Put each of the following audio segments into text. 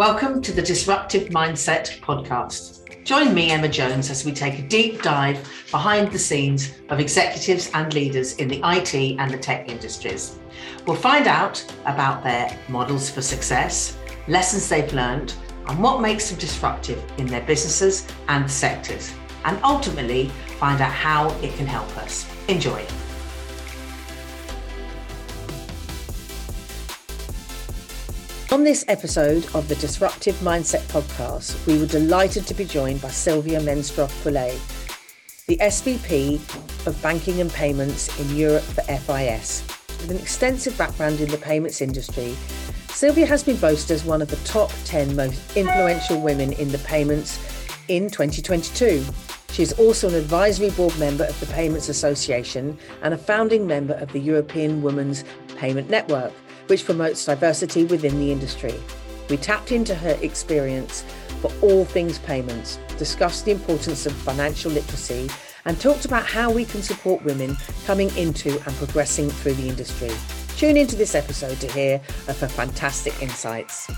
Welcome to the Disruptive Mindset podcast. Join me, Emma Jones, as we take a deep dive behind the scenes of executives and leaders in the IT and the tech industries. We'll find out about their models for success, lessons they've learned, and what makes them disruptive in their businesses and sectors, and ultimately find out how it can help us. Enjoy. On this episode of the Disruptive Mindset podcast, we were delighted to be joined by Sylvia Menstroth Poulet, the SVP of Banking and Payments in Europe for FIS. With an extensive background in the payments industry, Sylvia has been voted as one of the top 10 most influential women in the payments in 2022. She is also an advisory board member of the Payments Association and a founding member of the European Women's Payment Network which promotes diversity within the industry. We tapped into her experience for all things payments, discussed the importance of financial literacy, and talked about how we can support women coming into and progressing through the industry. Tune into this episode to hear of her fantastic insights.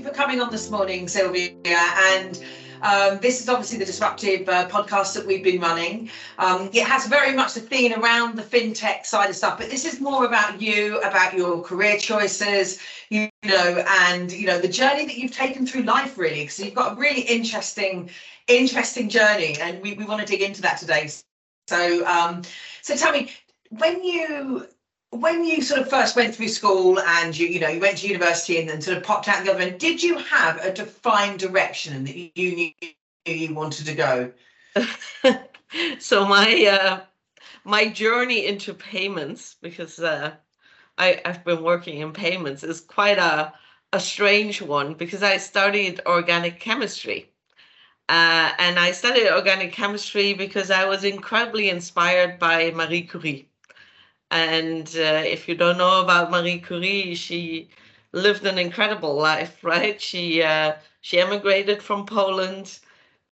You for coming on this morning, Silvia. And um, this is obviously the disruptive uh, podcast that we've been running. Um, it has very much the theme around the fintech side of stuff, but this is more about you, about your career choices, you know, and you know the journey that you've taken through life, really. Because you've got a really interesting, interesting journey, and we, we want to dig into that today. So, um, so tell me, when you when you sort of first went through school and you you know you went to university and then sort of popped out the other end did you have a defined direction that you knew you wanted to go so my uh, my journey into payments because uh, I, I've been working in payments is quite a a strange one because I studied organic chemistry. Uh, and I studied organic chemistry because I was incredibly inspired by Marie Curie. And uh, if you don't know about Marie Curie, she lived an incredible life, right? She uh, she emigrated from Poland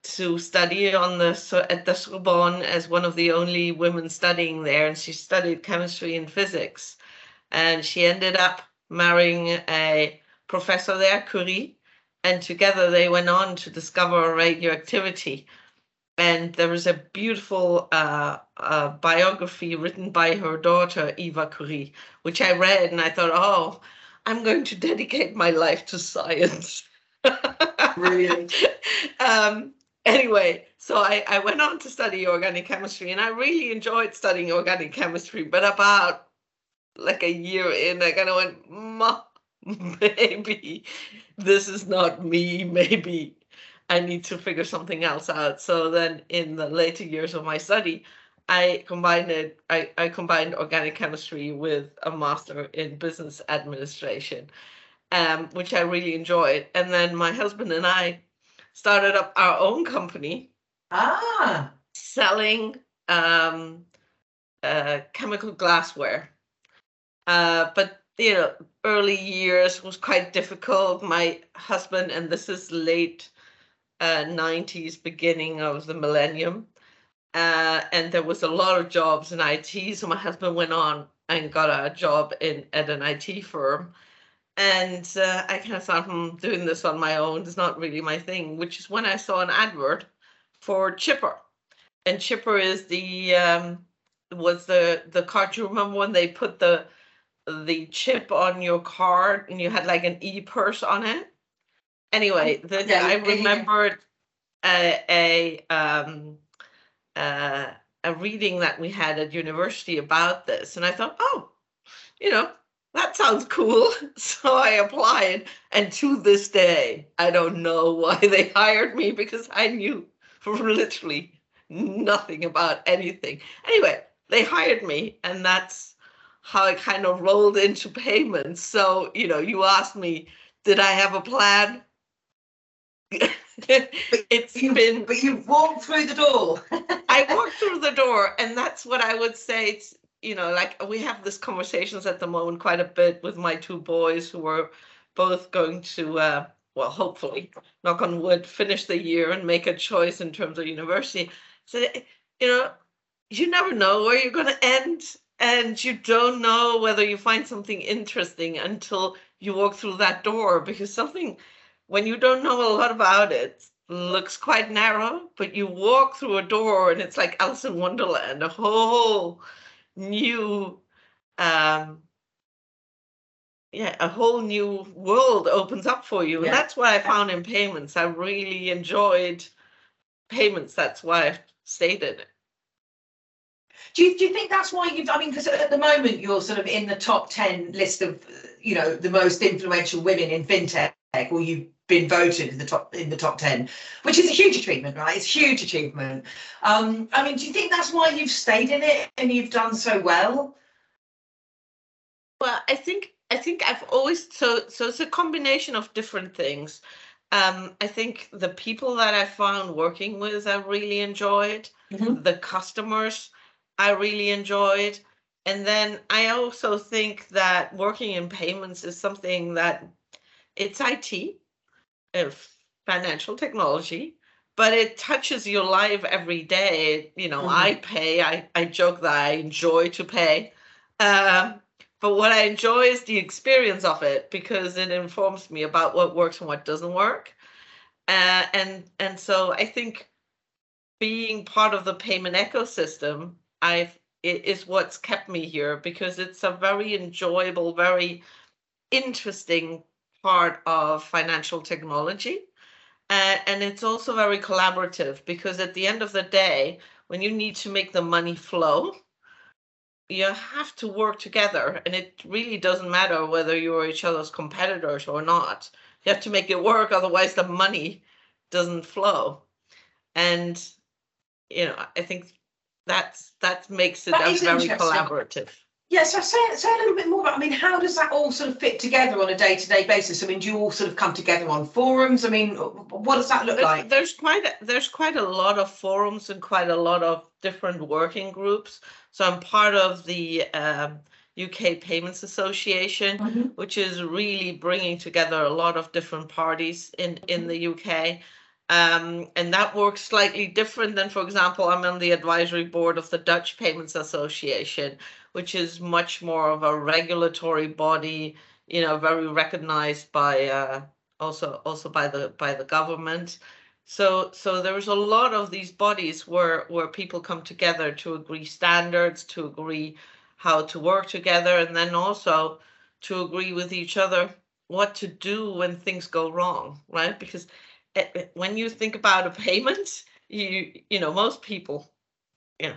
to study on the at the Sorbonne as one of the only women studying there, and she studied chemistry and physics. And she ended up marrying a professor there, Curie, and together they went on to discover radioactivity and there is a beautiful uh, uh, biography written by her daughter Eva Curie, which I read, and I thought, oh, I'm going to dedicate my life to science. Brilliant. um, anyway, so I, I went on to study organic chemistry, and I really enjoyed studying organic chemistry. But about like a year in, I kind of went, maybe this is not me. Maybe I need to figure something else out. So then in the later years of my study, I combined it, I, I combined organic chemistry with a master in business administration, um, which I really enjoyed. And then my husband and I started up our own company. Ah. Selling um, uh, chemical glassware. Uh, but you know, early years was quite difficult. My husband, and this is late uh, 90s, beginning of the millennium. Uh, and there was a lot of jobs in IT. So my husband went on and got a job in at an IT firm. And uh, I kind of thought, hmm, doing this on my own is not really my thing, which is when I saw an advert for Chipper. And Chipper is the um, was the the card. You remember when they put the the chip on your card and you had like an e purse on it? Anyway, the, yeah, I remembered a, a um uh, a reading that we had at university about this, and I thought, oh, you know, that sounds cool. So I applied, and to this day, I don't know why they hired me because I knew literally nothing about anything. Anyway, they hired me, and that's how I kind of rolled into payments. So, you know, you asked me, did I have a plan? it's you, been but you walked through the door i walked through the door and that's what i would say it's you know like we have these conversations at the moment quite a bit with my two boys who are both going to uh, well hopefully knock on wood finish the year and make a choice in terms of university So, you know, you never know where you're going to end. And you don't know whether you find something interesting until you walk through that door because something, when you don't know a lot about it, looks quite narrow, but you walk through a door and it's like Alice in Wonderland, a whole new um yeah, a whole new world opens up for you. Yeah. And that's what I found in payments. I really enjoyed payments. That's why I stayed in it. Do you, do you think that's why you've, I mean, because at the moment you're sort of in the top 10 list of, you know, the most influential women in fintech, or you've been voted in the top in the top 10 which is a huge achievement right it's a huge achievement um i mean do you think that's why you've stayed in it and you've done so well well i think I think I've always so so it's a combination of different things. Um, I think the people that I found working with, I really enjoyed. Mm-hmm. The customers, I really enjoyed. And then I also think that working in payments is something that it's IT, if financial technology, but it touches your life every day. You know, mm-hmm. I pay. I I joke that I enjoy to pay. Um, but what I enjoy is the experience of it because it informs me about what works and what doesn't work. Uh, and and so I think being part of the payment ecosystem, I've it is what's kept me here because it's a very enjoyable, very interesting part of financial technology. Uh, and it's also very collaborative because at the end of the day, when you need to make the money flow, you have to work together. And it really doesn't matter whether you're each other's competitors or not. You have to make it work otherwise the money doesn't flow. And you know i think that's that makes it that very collaborative yeah, so say, say a little bit more about, I mean, how does that all sort of fit together on a day to day basis? I mean, do you all sort of come together on forums? I mean, what does that look there's, like? There's quite a, there's quite a lot of forums and quite a lot of different working groups. So I'm part of the um, UK Payments Association, mm-hmm. which is really bringing together a lot of different parties in, in the UK. Um, and that works slightly different than, for example, I'm on the advisory board of the Dutch Payments Association, which is much more of a regulatory body, you know, very recognized by uh, also also by the by the government. So so there's a lot of these bodies where where people come together to agree standards, to agree how to work together, and then also to agree with each other what to do when things go wrong, right? Because it, it, when you think about a payment, you you know most people, you know,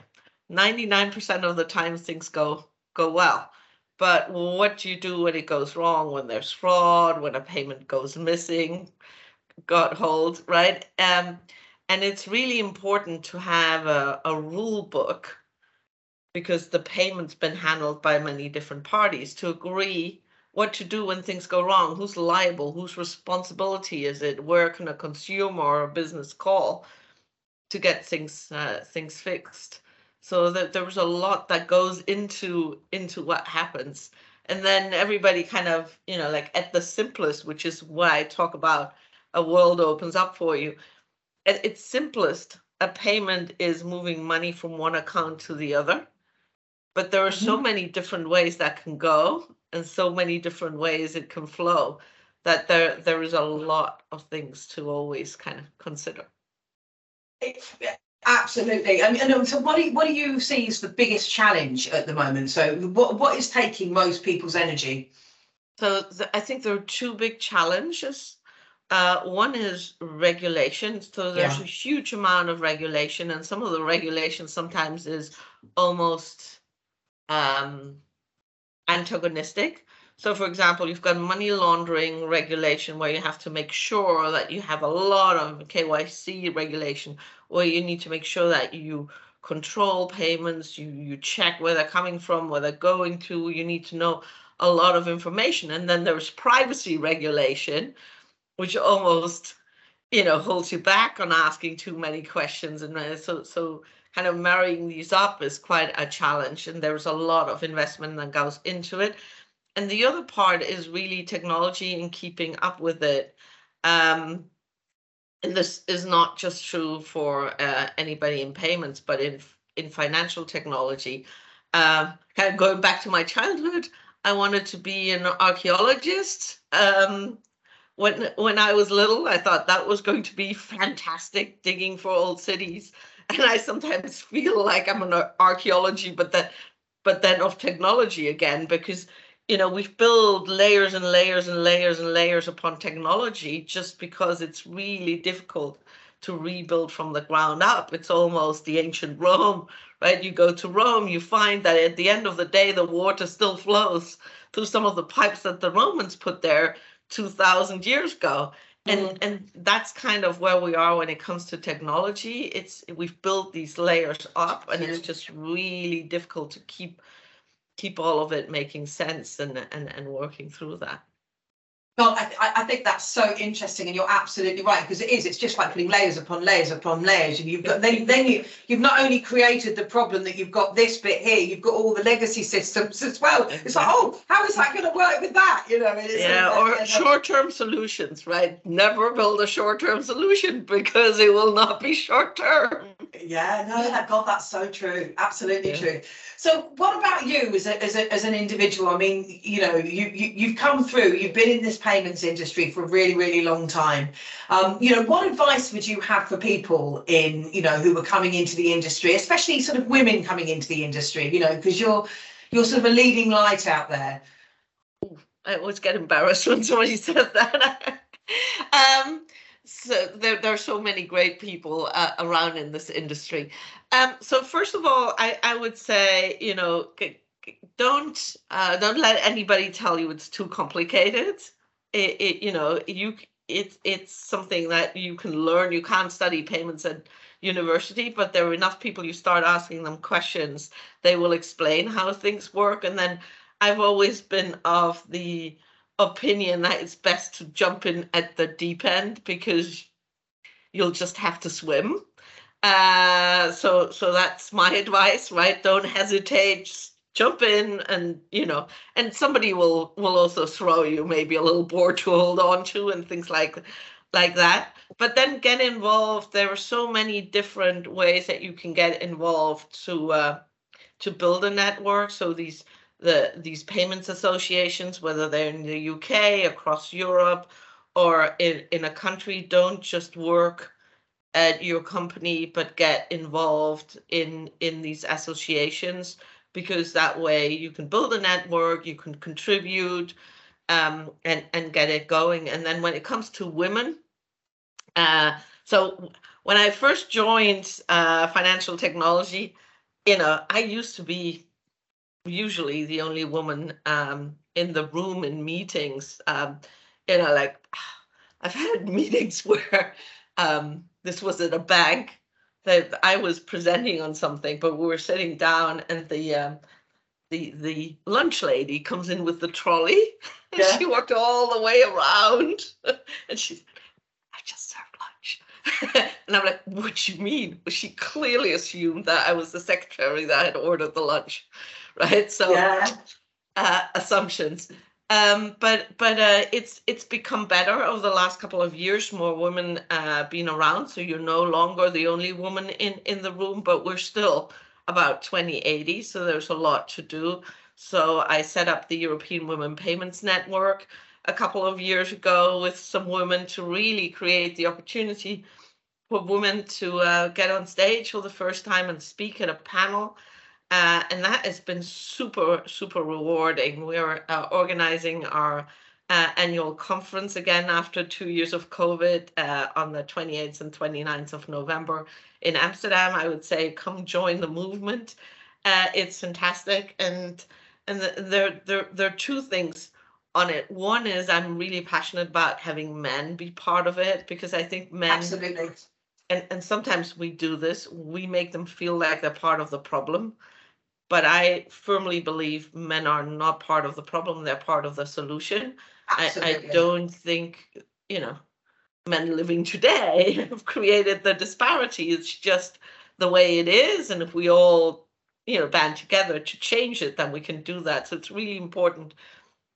99% of the time things go go well. But what do you do when it goes wrong, when there's fraud, when a payment goes missing, got hold, right? Um, and it's really important to have a, a rule book because the payment's been handled by many different parties to agree what to do when things go wrong, who's liable, whose responsibility is it, where can a consumer or a business call to get things uh, things fixed so that there was a lot that goes into into what happens. And then everybody kind of you know like at the simplest which is why i talk about a world opens up for you at its simplest a payment is moving money from one account to the other. But there are mm-hmm. so many different ways that can go and so many different ways it can flow that there there is a lot of things to always kind of consider Absolutely. I mean, so what do you, what do you see as the biggest challenge at the moment? So what what is taking most people's energy? So the, I think there are two big challenges. Uh, one is regulation. So there's yeah. a huge amount of regulation, and some of the regulation sometimes is almost um, antagonistic. So, for example, you've got money laundering regulation where you have to make sure that you have a lot of KYC regulation, where you need to make sure that you control payments, you, you check where they're coming from, where they're going to. You need to know a lot of information. And then there's privacy regulation, which almost you know holds you back on asking too many questions and uh, so so kind of marrying these up is quite a challenge and there's a lot of investment that goes into it and the other part is really technology and keeping up with it. Um, and this is not just true for uh, anybody in payments, but in in financial technology. Um, kind of going back to my childhood, I wanted to be an archaeologist. Um, when when I was little, I thought that was going to be fantastic, digging for old cities. And I sometimes feel like I'm an archaeology, but that but then of technology again, because you know we build layers and layers and layers and layers upon technology just because it's really difficult to rebuild from the ground up. It's almost the ancient rome right? You go to rome you find that at the end of the day the water still flows through some of the pipes that the romans put there 2000 years ago. And mm-hmm. and that's kind of where we are when it comes to technology. It's we've built these layers up and it's just really difficult to keep keep all of it making sense and and, and working through that. No, I, I think that's so interesting, and you're absolutely right because it is. It's just like putting layers upon layers upon layers, and you've got then then you you've not only created the problem that you've got this bit here, you've got all the legacy systems as well. Exactly. It's like, oh, how is that going to work with that? You know, yeah, or short-term solutions, right? Never build a short-term solution because it will not be short-term. Yeah, no, that God, that's so true. Absolutely yeah. true. So, what about you as a, as a, as an individual? I mean, you know, you, you you've come through, you've been in this payments industry for a really, really long time. Um, you know, what advice would you have for people in, you know, who are coming into the industry, especially sort of women coming into the industry? You know, because you're you're sort of a leading light out there. I always get embarrassed when somebody says that. um, so there, there are so many great people uh, around in this industry. Um, so first of all, I, I would say, you know, don't uh, don't let anybody tell you it's too complicated. It, it you know you it's it's something that you can learn. You can't study payments at university, but there are enough people. You start asking them questions, they will explain how things work. And then I've always been of the opinion that it's best to jump in at the deep end because you'll just have to swim. Uh, so so that's my advice, right? Don't hesitate. Just jump in and you know and somebody will will also throw you maybe a little board to hold on to and things like like that. But then get involved. There are so many different ways that you can get involved to uh, to build a network. So these the these payments associations, whether they're in the UK, across Europe, or in, in a country, don't just work at your company, but get involved in in these associations because that way you can build a network, you can contribute, um, and and get it going. And then when it comes to women, uh, so when I first joined uh, financial technology, you know, I used to be usually the only woman um, in the room in meetings. Um, you know, like I've had meetings where um, this was at a bank that I was presenting on something, but we were sitting down and the um, the the lunch lady comes in with the trolley and yeah. she walked all the way around and she said, I just served lunch. and I'm like, what do you mean? Well, She clearly assumed that I was the secretary that had ordered the lunch. right? So yeah. uh, assumptions. Um, but but uh, it's it's become better over the last couple of years. More women uh, being around, so you're no longer the only woman in in the room. But we're still about 2080, so there's a lot to do. So I set up the European Women Payments Network a couple of years ago with some women to really create the opportunity for women to uh, get on stage for the first time and speak at a panel uh, and that has been super, super rewarding. We're uh, organizing our uh, annual conference again after two years of COVID uh, on the 28th and 29th of November in Amsterdam. I would say come join the movement. Uh, it's fantastic. And and the, there, there, there are two things on it. One is I'm really passionate about having men be part of it because I think men. Absolutely. And, and sometimes we do this, we make them feel like they're part of the problem but I firmly believe men are not part of the problem, they're part of the solution. I, I don't think, you know, men living today have created the disparity. It's just the way it is. And if we all, you know, band together to change it, then we can do that. So it's really important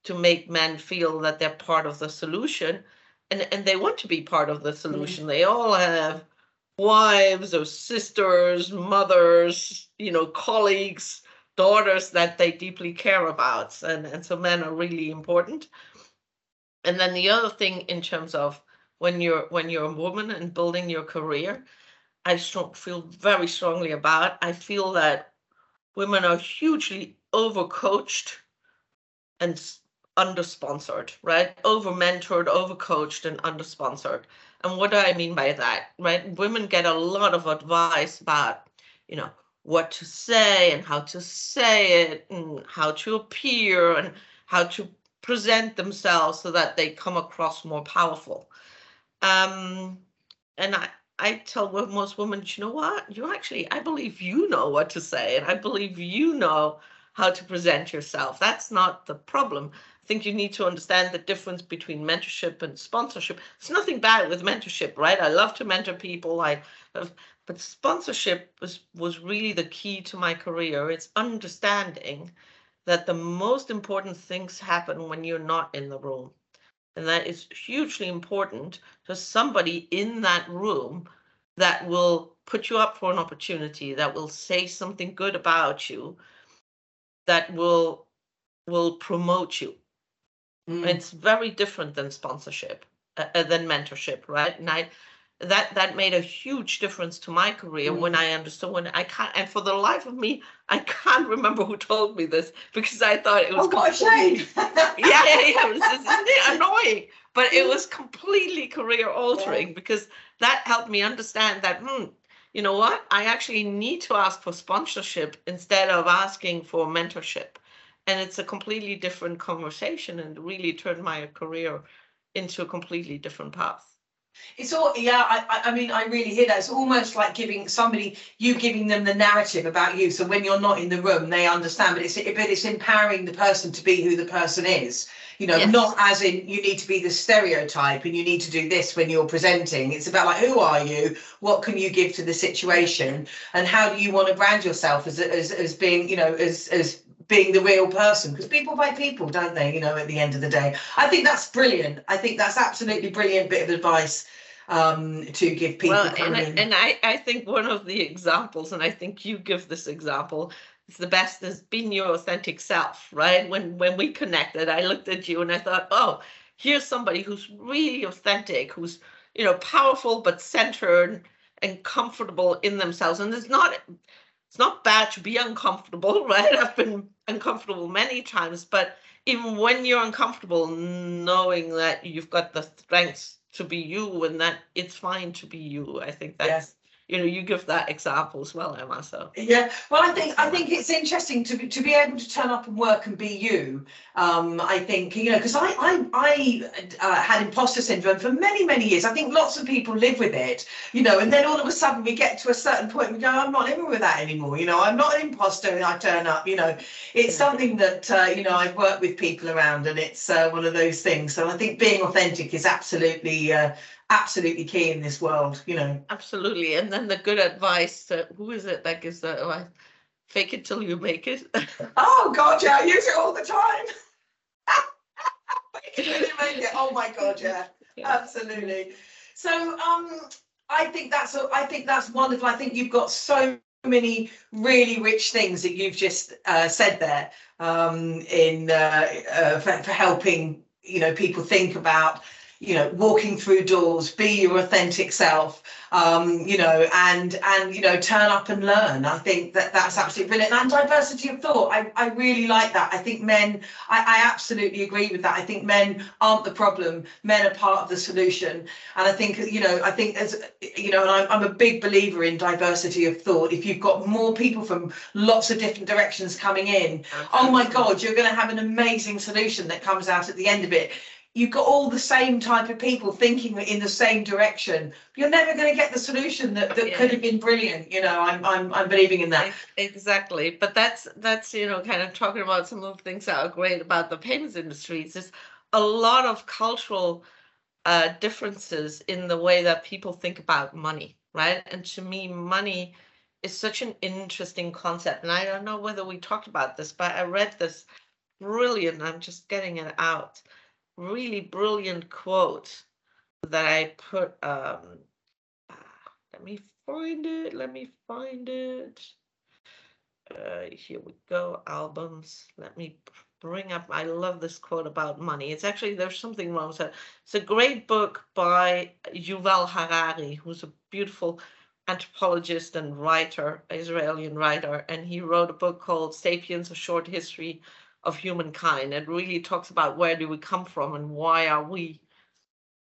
to make men feel that they're part of the solution and and they want to be part of the mm-hmm. solution. They all have wives or sisters, mothers, you know, colleagues, daughters that they deeply care about, and and so men are really important. And then the other thing in terms of when you're when you're a woman and building your career, I strong, feel very strongly about. I feel that women are hugely overcoached and under-sponsored, right? Over-mentored, over-coached, and under-sponsored. And what do I mean by that? Right? Women get a lot of advice about, you know, what to say and how to say it and how to appear and how to present themselves so that they come across more powerful. Um, and I, I tell most women, you know what? You actually, I believe you know what to say, and I believe you know how to present yourself. That's not the problem. I think you need to understand the difference between mentorship and sponsorship. It's nothing bad with mentorship, right? I love to mentor people. I have, but sponsorship was was really the key to my career. It's understanding that the most important things happen when you're not in the room. And that is hugely important to somebody in that room that will put you up for an opportunity, that will say something good about you, that will will promote you. Mm. It's very different than sponsorship, uh, uh, than mentorship, right? And I that that made a huge difference to my career mm. when I understood when I can't and for the life of me I can't remember who told me this because I thought it was oh gosh shame yeah yeah yeah it was, it's annoying but it was completely career altering yeah. because that helped me understand that hmm, you know what I actually need to ask for sponsorship instead of asking for mentorship and it's a completely different conversation and really turned my career into a completely different path it's all yeah. I I mean I really hear that. It's almost like giving somebody you giving them the narrative about you. So when you're not in the room, they understand. But it's but it's empowering the person to be who the person is. You know, yes. not as in you need to be the stereotype and you need to do this when you're presenting. It's about like who are you? What can you give to the situation? And how do you want to brand yourself as as as being you know as as being the real person because people buy people don't they you know at the end of the day? I think that's brilliant. I think that's absolutely brilliant bit of advice um, to give people well, and, I, and I, I think one of the examples and i think you give this example is the best is being your authentic self right? When when we connected i looked at you and i thought oh here's somebody who's really authentic who's you know powerful but centered and comfortable in themselves. And it's not it's not bad to be uncomfortable, right? I've been uncomfortable many times, but even when you're uncomfortable, knowing that you've got the strength to be you and that it's fine to be you, I think that's you know you give that example as well emma so. Yeah well i think i think it's interesting to be to be able to turn up and work and be you. Um i think you know because i i i uh, had imposter syndrome for many many years. I think lots of people live with it you know and then all of a sudden we get to a certain point we go i'm not living with that anymore you know i'm not an imposter and i turn up you know. It's something that uh, you know i've worked with people around and it's uh, one of those things. So i think being authentic is absolutely uh, absolutely key in this world, you know. Absolutely. And then the good advice, uh, who is it that gives that advice? Fake it till you make it. oh God, yeah, I use it all the time. Fake it till you make it. Oh my God, yeah, yeah. absolutely. So um, I think that's a, I think that's wonderful. I think you've got so many really rich things that you've just uh, said there um, in uh, uh, for, for helping you know people think about you know walking through doors be your authentic self um, you know and and you know turn up and learn. I think that that's absolutely brilliant. And diversity of thought. I, I really like that. I think men I, I absolutely agree with that. I think men aren't the problem. Men are part of the solution. And i think you know i think as you know and I'm, I'm a big believer in diversity of thought. If you've got more people from lots of different directions coming in oh my god you're going to have an amazing solution that comes out at the end of it you've got all the same type of people thinking in the same direction. You're never going to get the solution that, that yeah. could have been brilliant you know I'm, I'm i'm believing in that. Exactly but that's that's you know kind of talking about some of the things that are great about the payments industries is a lot of cultural uh, differences in the way that people think about money right? And to me money is such an interesting concept and i don't know whether we talked about this but i read this brilliant i'm just getting it out really brilliant quote that I put. Um, ah, let me find it. Let me find it. Uh, here we go. Albums. Let me bring up. I love this quote about money. It's actually there's something wrong with it. It's a great book by Yuval Harari, who's a beautiful anthropologist and writer, Israeli writer, and he wrote a book called *Sapiens: A Short History of Humankind*. It really talks about where do we come from and why are we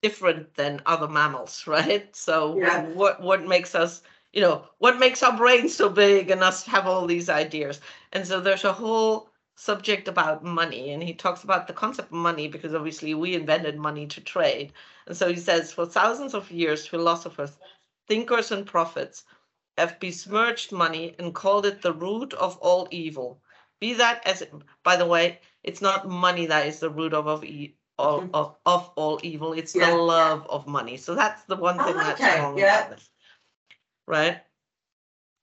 different than other mammals, right? So Yeah. what what makes us, you know, what makes our brains so big and us have all these ideas? And so there's a whole subject about money, and he talks about the concept of money because obviously we invented money to trade. And so he says, for thousands of years, philosophers, thinkers, and prophets have besmirched money and called it the root of all evil. Be that as it, by the way, it's not money that is the root of of, e- of, Mhm. of, of all evil. It's Yeah. the love of money. So that's the one thing Oh, that's okay, wrong yeah. about this, right?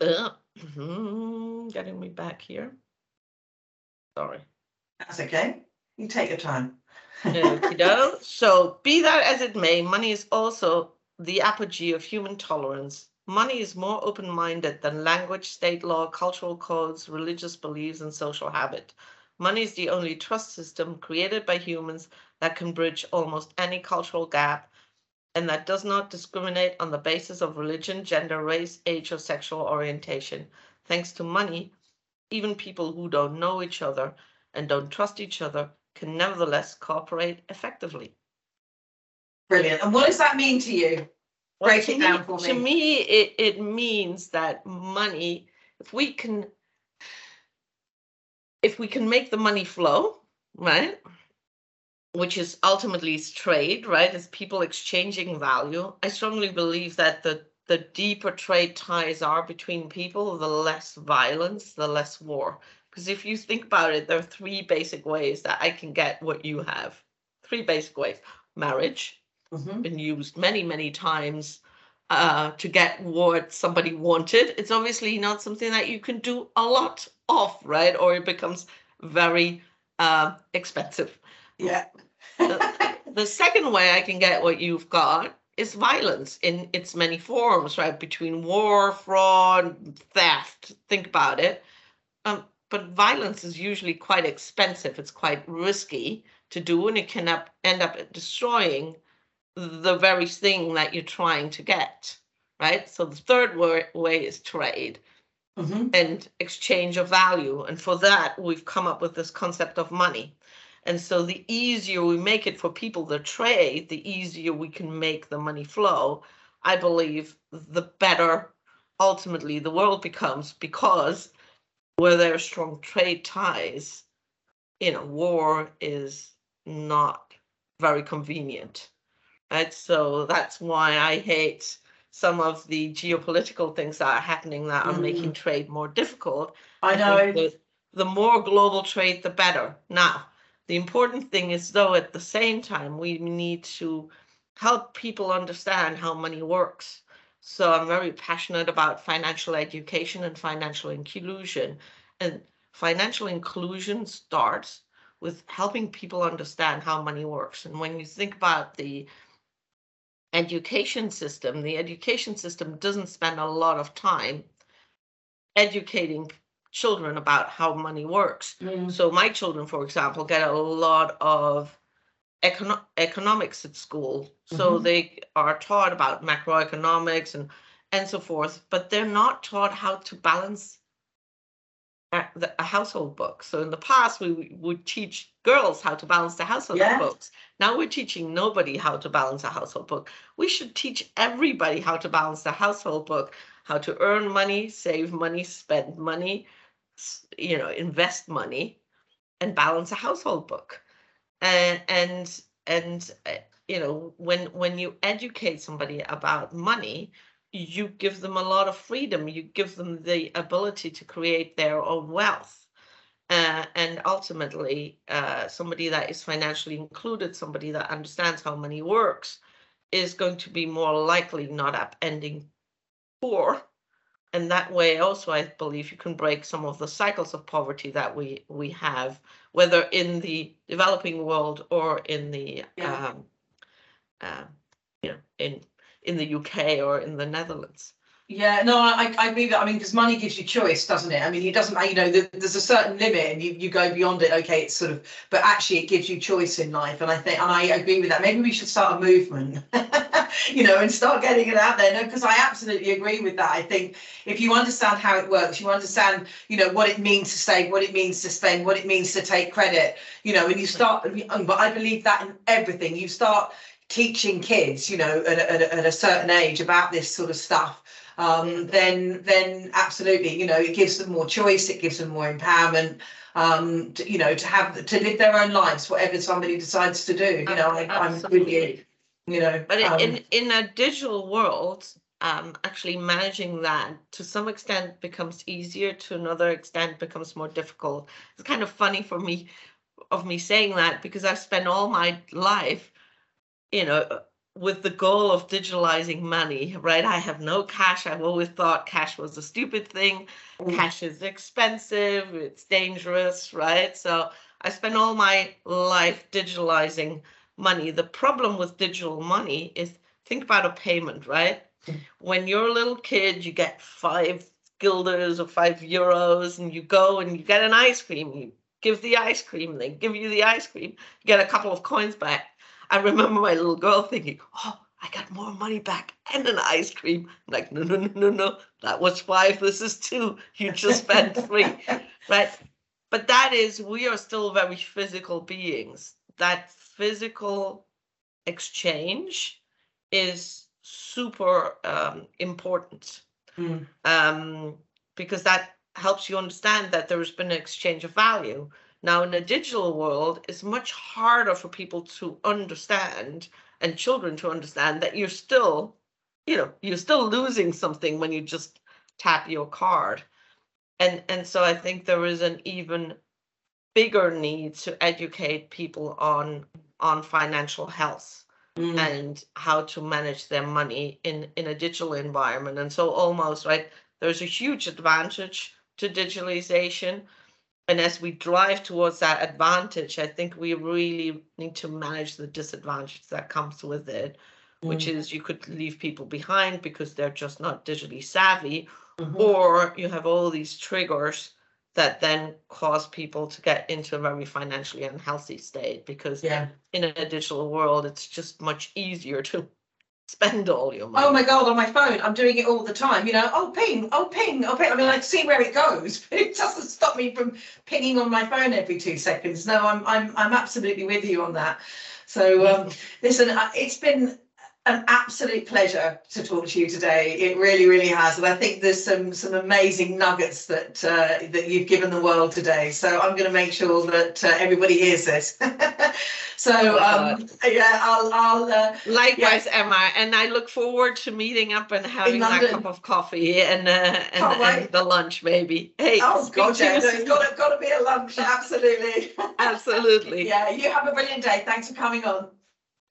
Uh, mhm, getting me back here. Sorry. That's okay. You take your time. So be that as it may, money is also the apogee of human tolerance. Money is more open-minded than language, state law, cultural codes, religious beliefs, and social habit. Money is the only trust system created by humans that can bridge almost any cultural gap and that does not discriminate on the basis of religion, gender, race, age, or sexual orientation. Thanks to money, even people who don't know each other and don't trust each other can nevertheless cooperate effectively. Brilliant. And what does that mean to you? Well, Break to it me- To me. it, it means that money, if we can, if we can make the money flow, right? Which is ultimately is trade, right? It's people exchanging value. I strongly believe that the the deeper trade ties are between people, the less violence, the less war. Because if you think about it, there are three basic ways that I can get what you have. Three basic ways: marriage, Mhm. been used many, many times uh, to get what somebody wanted. It's obviously not something that you can do a lot of, right? Or it becomes very uh, expensive. Yeah. The second way I can get what you've got is violence in its many forms, right? Between war, fraud, theft. Think about it. Um, but violence is usually quite expensive. It's quite risky to do, and it can up, end up destroying the very thing that you're trying to get, right? So the third way, is trade Mhm. and exchange of value. And for that, we've come up with this concept of money. And so the easier we make it for people to trade, the easier we can make the money flow. I believe the better ultimately the world becomes because where there are strong trade ties, you know, war is not very convenient. Right. So that's why I hate some of the geopolitical things that are happening that are making mm. trade more difficult I think know. the more global trade, the better. Now, the important thing is, though, at the same time, we need to help people understand how money works. So I'm very passionate about financial education and financial inclusion. And financial inclusion starts with helping people understand how money works. And when you think about the education system, the education system doesn't spend a lot of time educating children about how money works. Mm. So my children, for example, get a lot of econo- economics at school. So Mhm. they are taught about macroeconomics and and so forth, but they're not taught how to balance a, household book. So in the past, we would teach girls how to balance the household Yeah. books. Now we're teaching nobody how to balance a household book. We should teach everybody how to balance the household book, how to earn money, save money, spend money, you know, invest money, and balance a household book. And and and uh, you know, when when you educate somebody about money, you give them a lot of freedom. You give them the ability to create their own wealth. Uh, and ultimately, uh, somebody that is financially included, somebody that understands how money works, is going to be more likely not upending poor. And that way, also, I believe you can break some of the cycles of poverty that we we have, whether in the developing world or in the Yeah. um, uh, you know, in in the UK or in the Netherlands. Yeah, no, I, I agree that. I mean, because money gives you choice, doesn't it? I mean, it doesn't, you know, there's a certain limit and you, you go beyond it. Okay, it's sort of, but actually it gives you choice in life. And I think, and I agree with that. Maybe we should start a movement, you know, and start getting it out there. No, because I absolutely agree with that. I think if you understand how it works, you understand, you know, what it means to save, what it means to spend, what it means to take credit, you know, and you start, but I believe that in everything. You start teaching kids, you know, at, at, at a certain age about this sort of stuff um, then then absolutely, you know, it gives them more choice, it gives them more empowerment, um, to, you know, to have to live their own lives, whatever somebody decides to do. You know, I, I'm really, you know. But um, in in a digital world, um, actually managing that to some extent becomes easier, to another extent becomes more difficult. It's kind of funny for me of me saying that because I've spent all my life, you know, with the goal of digitalizing money, right? I have no cash. I've always thought cash was a stupid thing. Mm. Cash is expensive, it's dangerous, right? So I spent all my life digitalizing money. The problem with digital money is think about a payment, right? Mm. When you're a little kid, you get five guilders or five euros, and you go and you get an ice cream. You give the ice cream, they give you the ice cream, you get a couple of coins back I remember my little girl thinking, oh, I got more money back and an ice cream. I'm like, no, no, no, no, no. That was five. This is two. You just spent three. right. But that is, we are still very physical beings. That physical exchange is super um, important mm. um, because that helps you understand that there's been an exchange of value. Now, in a digital world, it's much harder for people to understand and children to understand that you're still, you know, you're still losing something when you just tap your card. And and so I think there is an even bigger need to educate people on on financial health mm. and how to manage their money in in a digital environment. And so almost right, there's a huge advantage to digitalization and as we drive towards that advantage, I think we really need to manage the disadvantage that comes with it, mm. which is you could leave people behind because they're just not digitally savvy, mm-hmm. or you have all these triggers that then cause people to get into a very financially unhealthy state because yeah. in a digital world, it's just much easier to spend all your money. Oh my god, on my phone, I'm doing it all the time. You know, oh ping, oh ping, oh ping. I mean, I see where it goes, but it doesn't stop me from pinging on my phone every two seconds. No, I'm I'm I'm absolutely with you on that. So um, listen, it's been an absolute pleasure to talk to you today. It really, really has, and I think there's some some amazing nuggets that uh, that you've given the world today. So I'm going to make sure that uh, everybody hears this. so oh um, yeah, I'll I'll uh, likewise, yeah. Emma, and I look forward to meeting up and having that cup of coffee and uh, and, and, the lunch maybe. Hey, oh god, yeah, no, it's got to, got to be a lunch, absolutely, absolutely. yeah, you have a brilliant day. Thanks for coming on.